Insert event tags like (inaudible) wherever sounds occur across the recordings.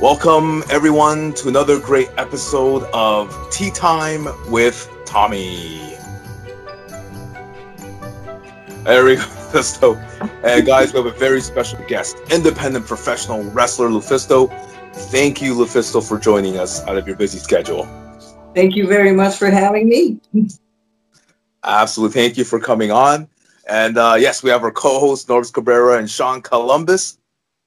Welcome, everyone, to another great episode of Tea Time with Tommy. There we go, (laughs) Lufisto. And guys, we have a very special guest, independent professional wrestler Lufisto. Thank you, Lufisto, for joining us out of your busy schedule. Thank you very much for having me. Absolutely. Thank you for coming on. And uh, yes, we have our co-hosts, Norbs Cabrera and Sean Columbus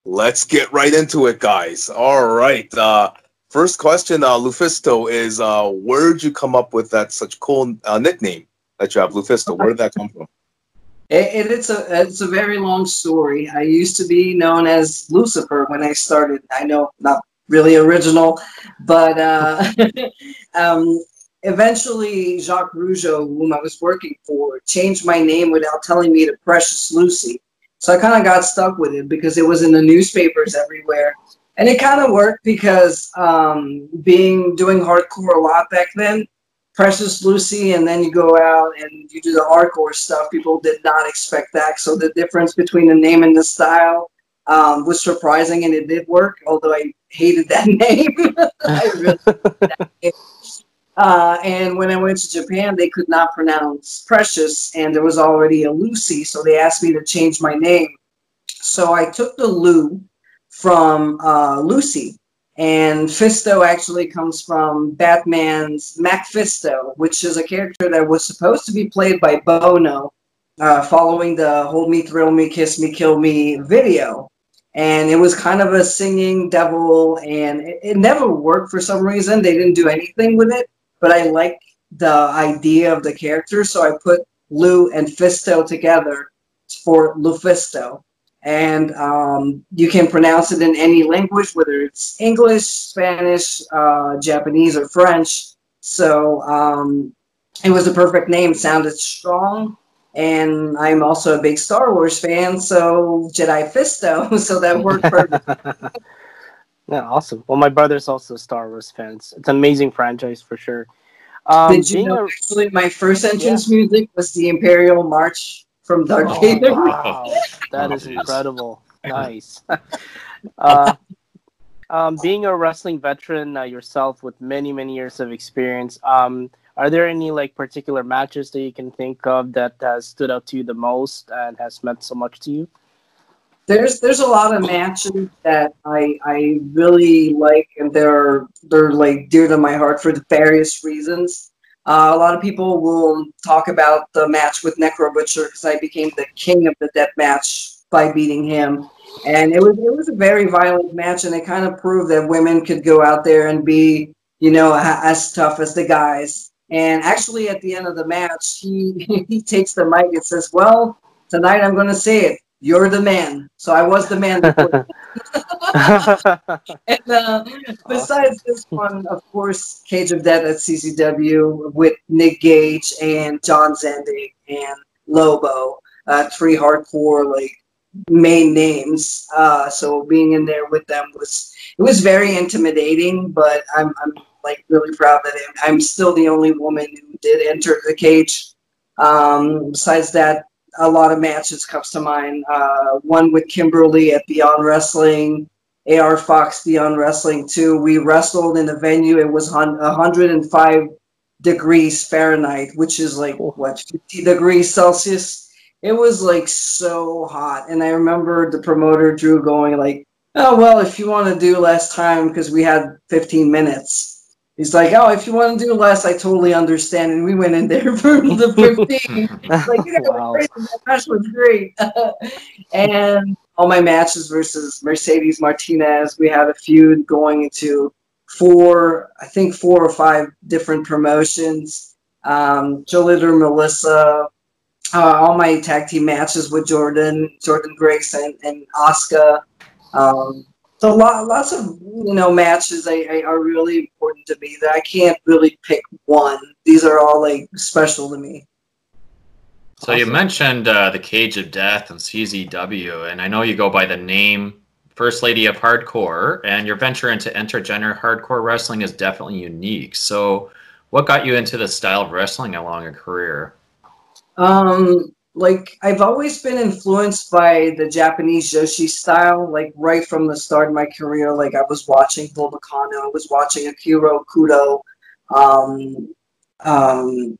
let's get right into it, guys. All right. Uh, first question, uh, Lufisto, is uh, where did you come up with that such cool uh, nickname that you have, Lufisto? Where did that come from? It, it's a it's a very long story. I used to be known as Lucifer when I started. I know not really original, but uh, (laughs) um, eventually Jacques Rougeau, whom I was working for, changed my name without telling me to Precious Lucy. So I kind of got stuck with it because it was in the newspapers everywhere. And it kind of worked because um, being doing hardcore a lot back then, Precious Lucy, and then you go out and you do the hardcore stuff. People did not expect that. So the difference between the name and the style um, was surprising, and it did work. Although I hated that (laughs) name, I really that name. Uh, and when I went to Japan, they could not pronounce Precious, and there was already a Lucy, so they asked me to change my name. So I took the Lu from uh, Lucy, and Fisto actually comes from Batman's MacPhisto, which is a character that was supposed to be played by Bono, uh, following the "Hold Me, Thrill Me, Kiss Me, Kill Me" video. And it was kind of a singing devil, and it, it never worked for some reason. They didn't do anything with it but I like the idea of the character, so I put Lou and Fisto together for Lufisto. And um, you can pronounce it in any language, whether it's English, Spanish, uh, Japanese, or French. So um, it was the perfect name. Sounded strong. And I'm also a big Star Wars fan, so Jedi Fisto, (laughs) so that worked perfect. (laughs) Yeah, awesome. Well, my brother's also a Star Wars fan. It's, it's an amazing franchise for sure. Um, Did you know a... actually my first entrance yeah. music was the Imperial March from Dark oh, Vader? Wow. (laughs) that is incredible. nice. (laughs) uh, um, being a wrestling veteran uh, yourself with many many years of experience, um, are there any like particular matches that you can think of that has stood out to you the most and has meant so much to you? There's there's a lot of matches that I I really like, and they're they're like dear to my heart for various reasons. Uh, a lot of people will talk about the match with Necro Butcher because I became the king of the death match by beating him, and it was it was a very violent match, and it kind of proved that women could go out there and be you know as tough as the guys. And actually, at the end of the match, he (laughs) he takes the mic and says, "Well, tonight I'm going to say it you're the man. So I was the man (laughs) (laughs) and uh, besides this one, of course, Cage of Death at CZW with Nick Gage and John Zandig and Lobo, uh, three hardcore like main names. Uh, so being in there with them was it was very intimidating, but I'm I'm like really proud that I'm still the only woman who did enter the cage. Um, besides that, a lot of matches comes to mind. Uh, one with Kimber Lee at Beyond Wrestling, AR Fox Beyond Wrestling too. We wrestled in the venue. It was 105 degrees Fahrenheit, which is like what 50 degrees Celsius. It was like so hot, and I remember the promoter Drew going like, "Oh well, if you want to do less time, because we had 15 minutes." He's like, oh, if you want to do less, I totally understand. And we went in there (laughs) for the 15. like, yeah, wow. that match was great. (laughs) and all my matches versus Mercedes Martinez, we had a feud going into four, I think four or five different promotions. Um, Jolita Melissa, uh, all my tag team matches with Jordan, Jordan Grace, and, and Asuka. Um, so lot, lots of you know matches I, I, are really important to me that I can't really pick one. These are all like special to me. So awesome. you mentioned uh, the Cage of Death and CZW, and I know you go by the name First Lady of Hardcore, and your venture into intergender hardcore wrestling is definitely unique. So, what got you into the style of wrestling along your career? Um, like I've always been influenced by the Japanese Joshi style, like right from the start of my career. Like I was watching Bull I was watching Akira Hokuto, um, um,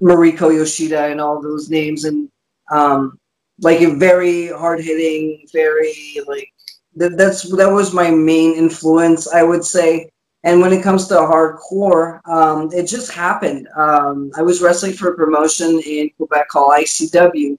Mariko Yoshida, and all those names, and um, like a very hard hitting, very like that, that's that was my main influence, I would say. And when it comes to hardcore, um, it just happened. Um, I was wrestling for a promotion in Quebec called ICW,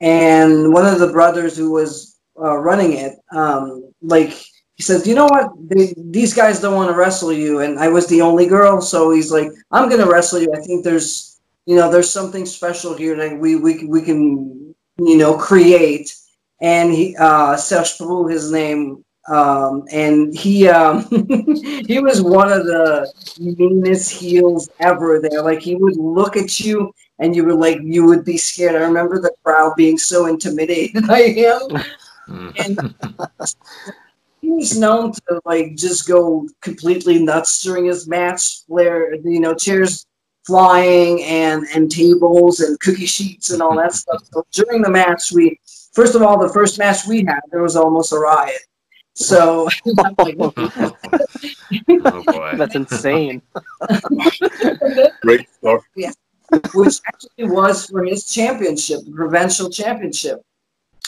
and one of the brothers who was uh, running it, um, like he says, "You know what? They, these guys don't want to wrestle you," and I was the only girl, so he's like, "I'm gonna wrestle you. I think there's, you know, there's something special here that we we we can, you know, create." And he, uh, Serge Prou, his name, um, and he um, (laughs) he was one of the meanest heels ever there. Like he would look at you and you were like you would be scared. I remember the crowd being so intimidated (laughs) by him. and (laughs) he was known to like just go completely nuts during his match where you know chairs flying and and tables and cookie sheets and all that stuff. So during the match we first of all the first match we had there was almost a riot so, (laughs) (laughs) oh boy, that's insane. Great stuff. Yeah, which actually was for his championship, the provincial championship.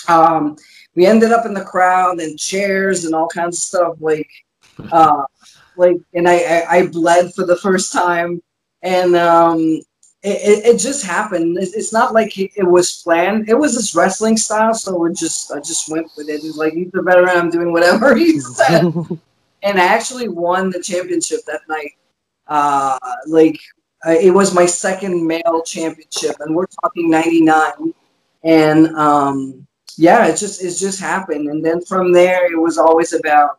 Um, we ended up in the crowd and chairs and all kinds of stuff. Like, uh, like, and I, I, I bled for the first time, and um, it, it, just happened. It's not like it, was planned. It was this wrestling style, so it just I just went with it. He's like he's the veteran. I'm doing whatever (laughs) he said, (laughs) and I actually won the championship that night. Uh, like uh, it was my second male championship, and we're talking '99, and um, yeah, it just it just happened. And then from there, it was always about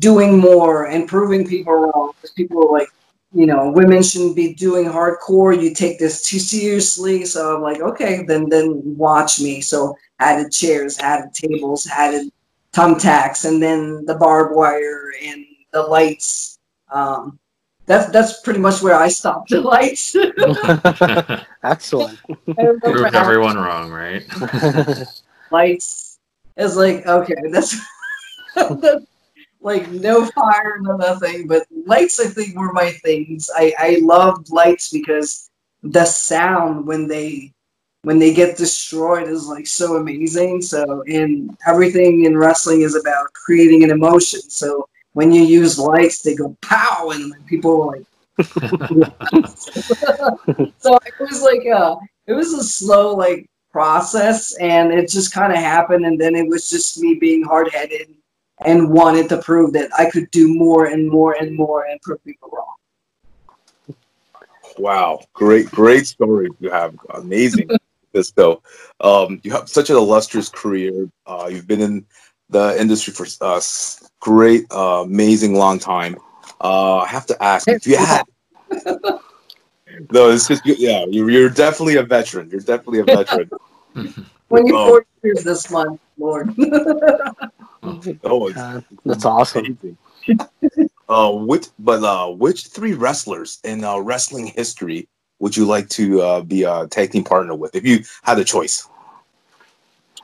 doing more and proving people wrong because people were like you know, women shouldn't be doing hardcore. You take this too seriously. So I'm like, okay, then then watch me. So added chairs, added tables, added thumbtacks, and then the barbed wire and the lights. Um, that's that's pretty much where I stopped the lights. (laughs) Excellent. Proved everyone wrong, right? (laughs) lights. It's like okay, that's, (laughs) that's like no fire, no nothing. But lights, I think, were my things. I I loved lights because the sound when they when they get destroyed is like so amazing. So and everything in wrestling is about creating an emotion. So when you use lights, they go pow, and people are like. (laughs) so it was like a it was a slow like process and it just kind of happened and then it was just me being hard-headed and wanted to prove that I could do more and more and more and prove people wrong. Wow, great, great story you have. Amazing. (laughs) this though, um, you have such an illustrious career. Uh, you've been in the industry for a uh, great, uh, amazing long time. Uh, I have to ask if you had. (laughs) no, it's just yeah. You're, you're definitely a veteran. You're definitely a veteran. (laughs) when you're 40 years this month, Lord. Oh, uh, that's awesome. (laughs) uh, which, but uh, which three wrestlers in uh, wrestling history would you like to uh, be a tag team partner with if you had a choice?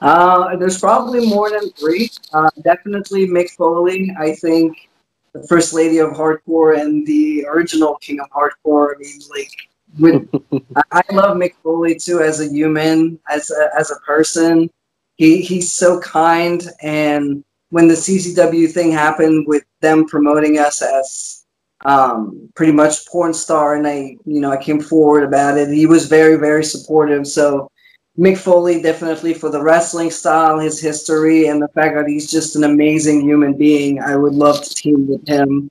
Uh, there's probably more than three. Uh, definitely Mick Foley. I think the first lady of hardcore and the original king of hardcore. I mean, like, with, (laughs) I love Mick Foley too as a human, as a, as a person. He he's so kind and when the CCW thing happened with them promoting us as um, pretty much porn star, and I, you know, I came forward about it. He was very, very supportive. So Mick Foley definitely for the wrestling style, his history, and the fact that he's just an amazing human being. I would love to team with him.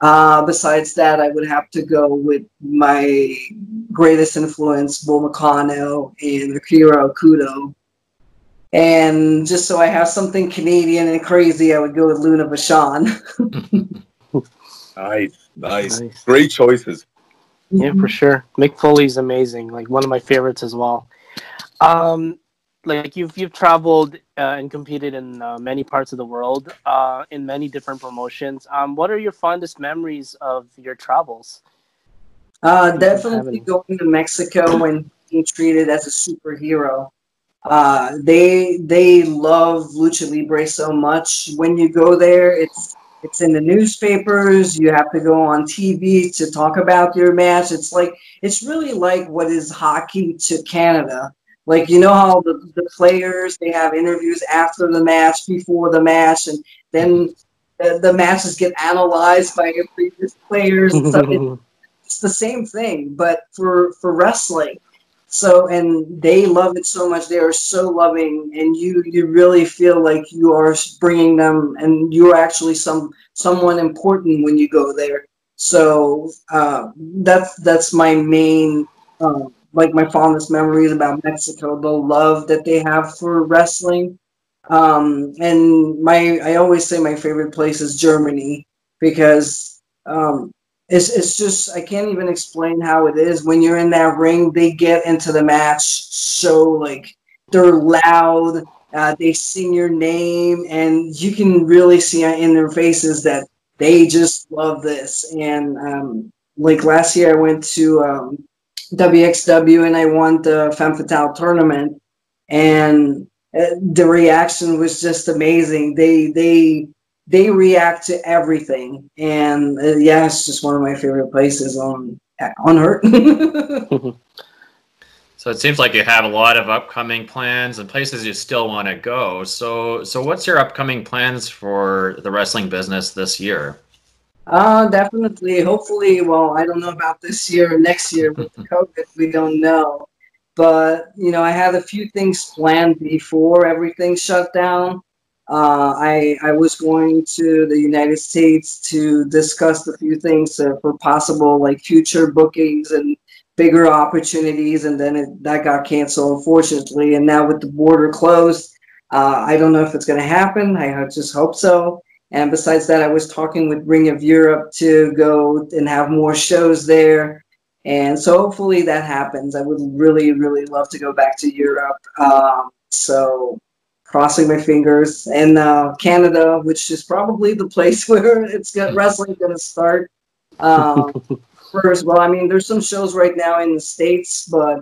Uh, besides that, I would have to go with my greatest influence, Bull Nakano and Akira Hokuto. And just so I have something Canadian and crazy, I would go with Luna Vachon. nice, nice, nice, great choices. Yeah, for sure. Mick Foley's amazing. Like one of my favorites as well. Um, like you've you've traveled uh, and competed in uh, many parts of the world, uh, in many different promotions. Um, what are your fondest memories of your travels? Uh, definitely going to Mexico and being treated as a superhero. Uh, they they love lucha libre so much. When you go there, it's it's in the newspapers. You have to go on TV to talk about your match. It's like it's really like what is hockey to Canada. Like you know how the, the players they have interviews after the match, before the match, and then the, the matches get analyzed by your previous players. And stuff. It's (laughs) the same thing, but for for wrestling. So and they love it so much. They are so loving, and you you really feel like you are bringing them, and you're actually some someone important when you go there. So uh, that's that's my main. Uh, like my fondest memories about Mexico, the love that they have for wrestling. Um, and my, I always say my favorite place is Germany because um, it's, it's just, I can't even explain how it is. When you're in that ring, they get into the match so like they're loud, uh, they sing your name, and you can really see in their faces that they just love this. And um, like last year, I went to um, WXW and I won the Femme Fatale tournament, and uh, the reaction was just amazing. They they they react to everything, and uh, yeah, it's just one of my favorite places on on Earth. (laughs) (laughs) so it seems like you have a lot of upcoming plans and places you still want to go. So so what's your upcoming plans for the wrestling business this year? Uh, definitely. Hopefully, well, I don't know about this year or next year (laughs) with COVID. We don't know. But, you know, I had a few things planned before everything shut down. Uh, I, I was going to the United States to discuss a few things uh, for possible like future bookings and bigger opportunities, and then it, that got canceled, unfortunately. And now with the border closed, uh, I don't know if it's going to happen. I just hope so. And besides that, I was talking with Ring of Europe to go and have more shows there. And so hopefully that happens. I would really, really love to go back to Europe. Um, so crossing my fingers. And uh, Canada, which is probably the place (laughs) where it's got wrestling going to start. Um, (laughs) first, well, I mean, there's some shows right now in the States, but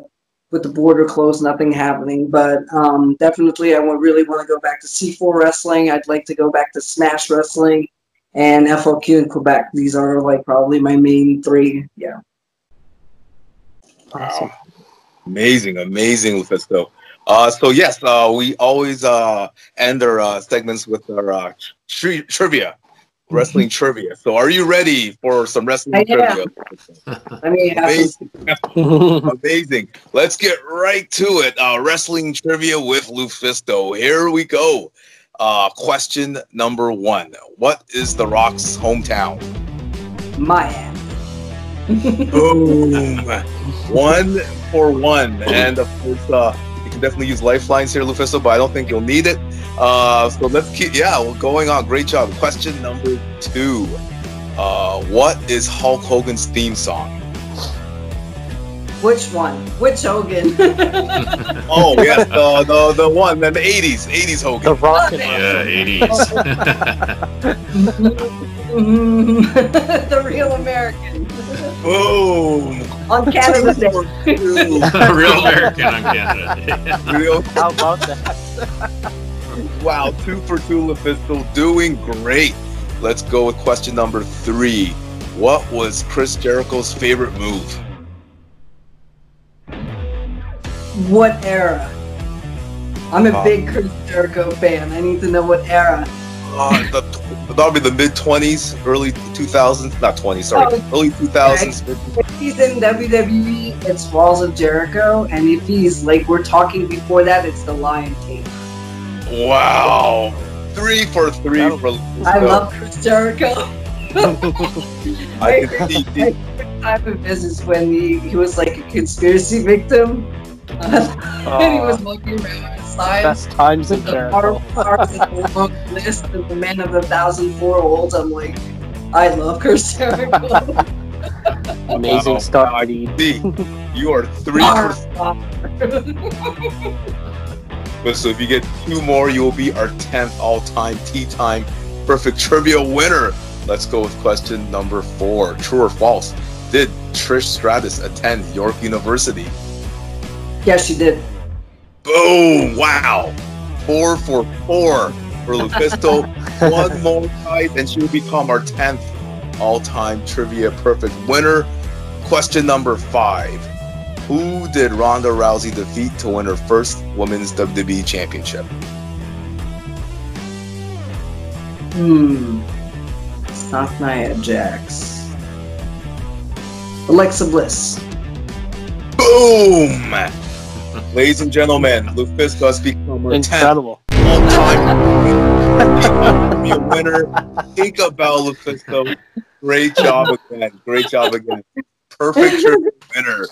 with the border closed, nothing happening. But um, definitely, I would really want to go back to C4 wrestling. I'd like to go back to Smash wrestling and FLQ in Quebec. These are like probably my main three. Yeah. Awesome. Wow. Amazing, amazing, Lufisto. Uh, so yes, uh, we always uh, end our uh, segments with our uh, tri- trivia wrestling trivia. So, are you ready for some wrestling trivia? I mean, amazing. (laughs) amazing. Let's get right to it. Uh, wrestling trivia with Lufisto. Here we go. Uh, question number one: What is The Rock's hometown? Miami. Boom! (laughs) one for one, and of course, uh, you can definitely use lifelines here, Lufisto, but I don't think you'll need it. Uh, so let's keep, yeah, we're going on. Great job. Question number two. Uh, what is Hulk Hogan's theme song? Which one? Which Hogan? (laughs) oh yes, the, the the one, in the eighties, eighties Hogan. The Rocket. Yeah, eighties. (laughs) (laughs) the real American. Boom. On Canada Day. (laughs) real American on Canada Day. (laughs) Real. How about that? (laughs) wow, two for two, Lufisto, doing great. Let's go with question number three. What was Chris Jericho's favorite move? What era? I'm a uh, big Chris Jericho fan. I need to know what era. Uh, the, that'll be the mid 20s, early 2000s, not 20s, sorry, oh, early 2000s. Okay. If he's in WWE, it's Walls of Jericho, and if he's like we're talking before that, it's the Lion King. Wow. Three for three for I love Chris Jericho. (laughs) I can see the type of business when he, he was like a conspiracy victim. Uh, (laughs) and he was looking around outside. Best times in Jericho. The long list and the man of a thousand four olds. I'm like, I love Chris Jericho. (laughs) Amazing wow. start, You are three for but so if you get two more, you will be our 10th all-time tea time perfect trivia winner. Let's go with question number four. True or false? Did Trish Stratus attend York University? Yes, she did. Boom! Wow. Four for four for Lufisto. (laughs) One more guys, and she will become our 10th all time trivia perfect winner. Question number five Who did Ronda Rousey defeat to win her first women's WWE championship? Hmm. It's not Nia Jax. Alexa Bliss. Boom! Ladies and gentlemen, Lufisto has become 10th Incredible. all time a winner. Think about Lufisto. Great job again. Great job again. Perfect winner.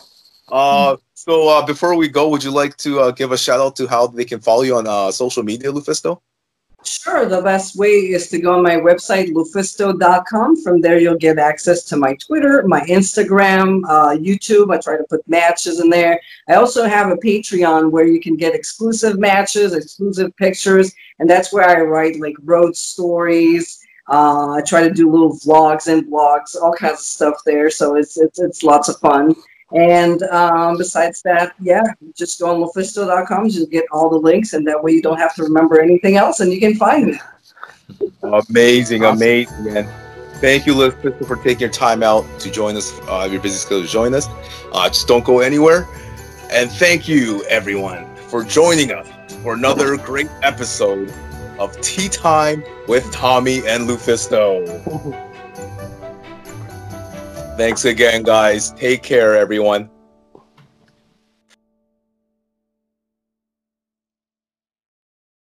Uh, so uh, before we go, would you like to uh, give a shout out to how they can follow you on uh, social media, Lufisto? Sure, the best way is to go on my website, lufisto.com. From there, you'll get access to my Twitter, my Instagram, uh, YouTube. I try to put matches in there. I also have a Patreon where you can get exclusive matches, exclusive pictures, and that's where I write like road stories. Uh, I try to do little vlogs and blogs, all kinds of stuff there. So it's it's, it's lots of fun. And um, besides that, yeah, just go on lufisto.com, just get all the links, and that way you don't have to remember anything else, and you can find me. Amazing, Awesome. amazing. And thank you, Lufisto, for taking your time out to join us, uh, your busy schedule to join us. Uh, just don't go anywhere. And thank you, everyone, for joining us for another great episode of Tea Time with Tommy and Lufisto. (laughs) Thanks again, guys. Take care, everyone.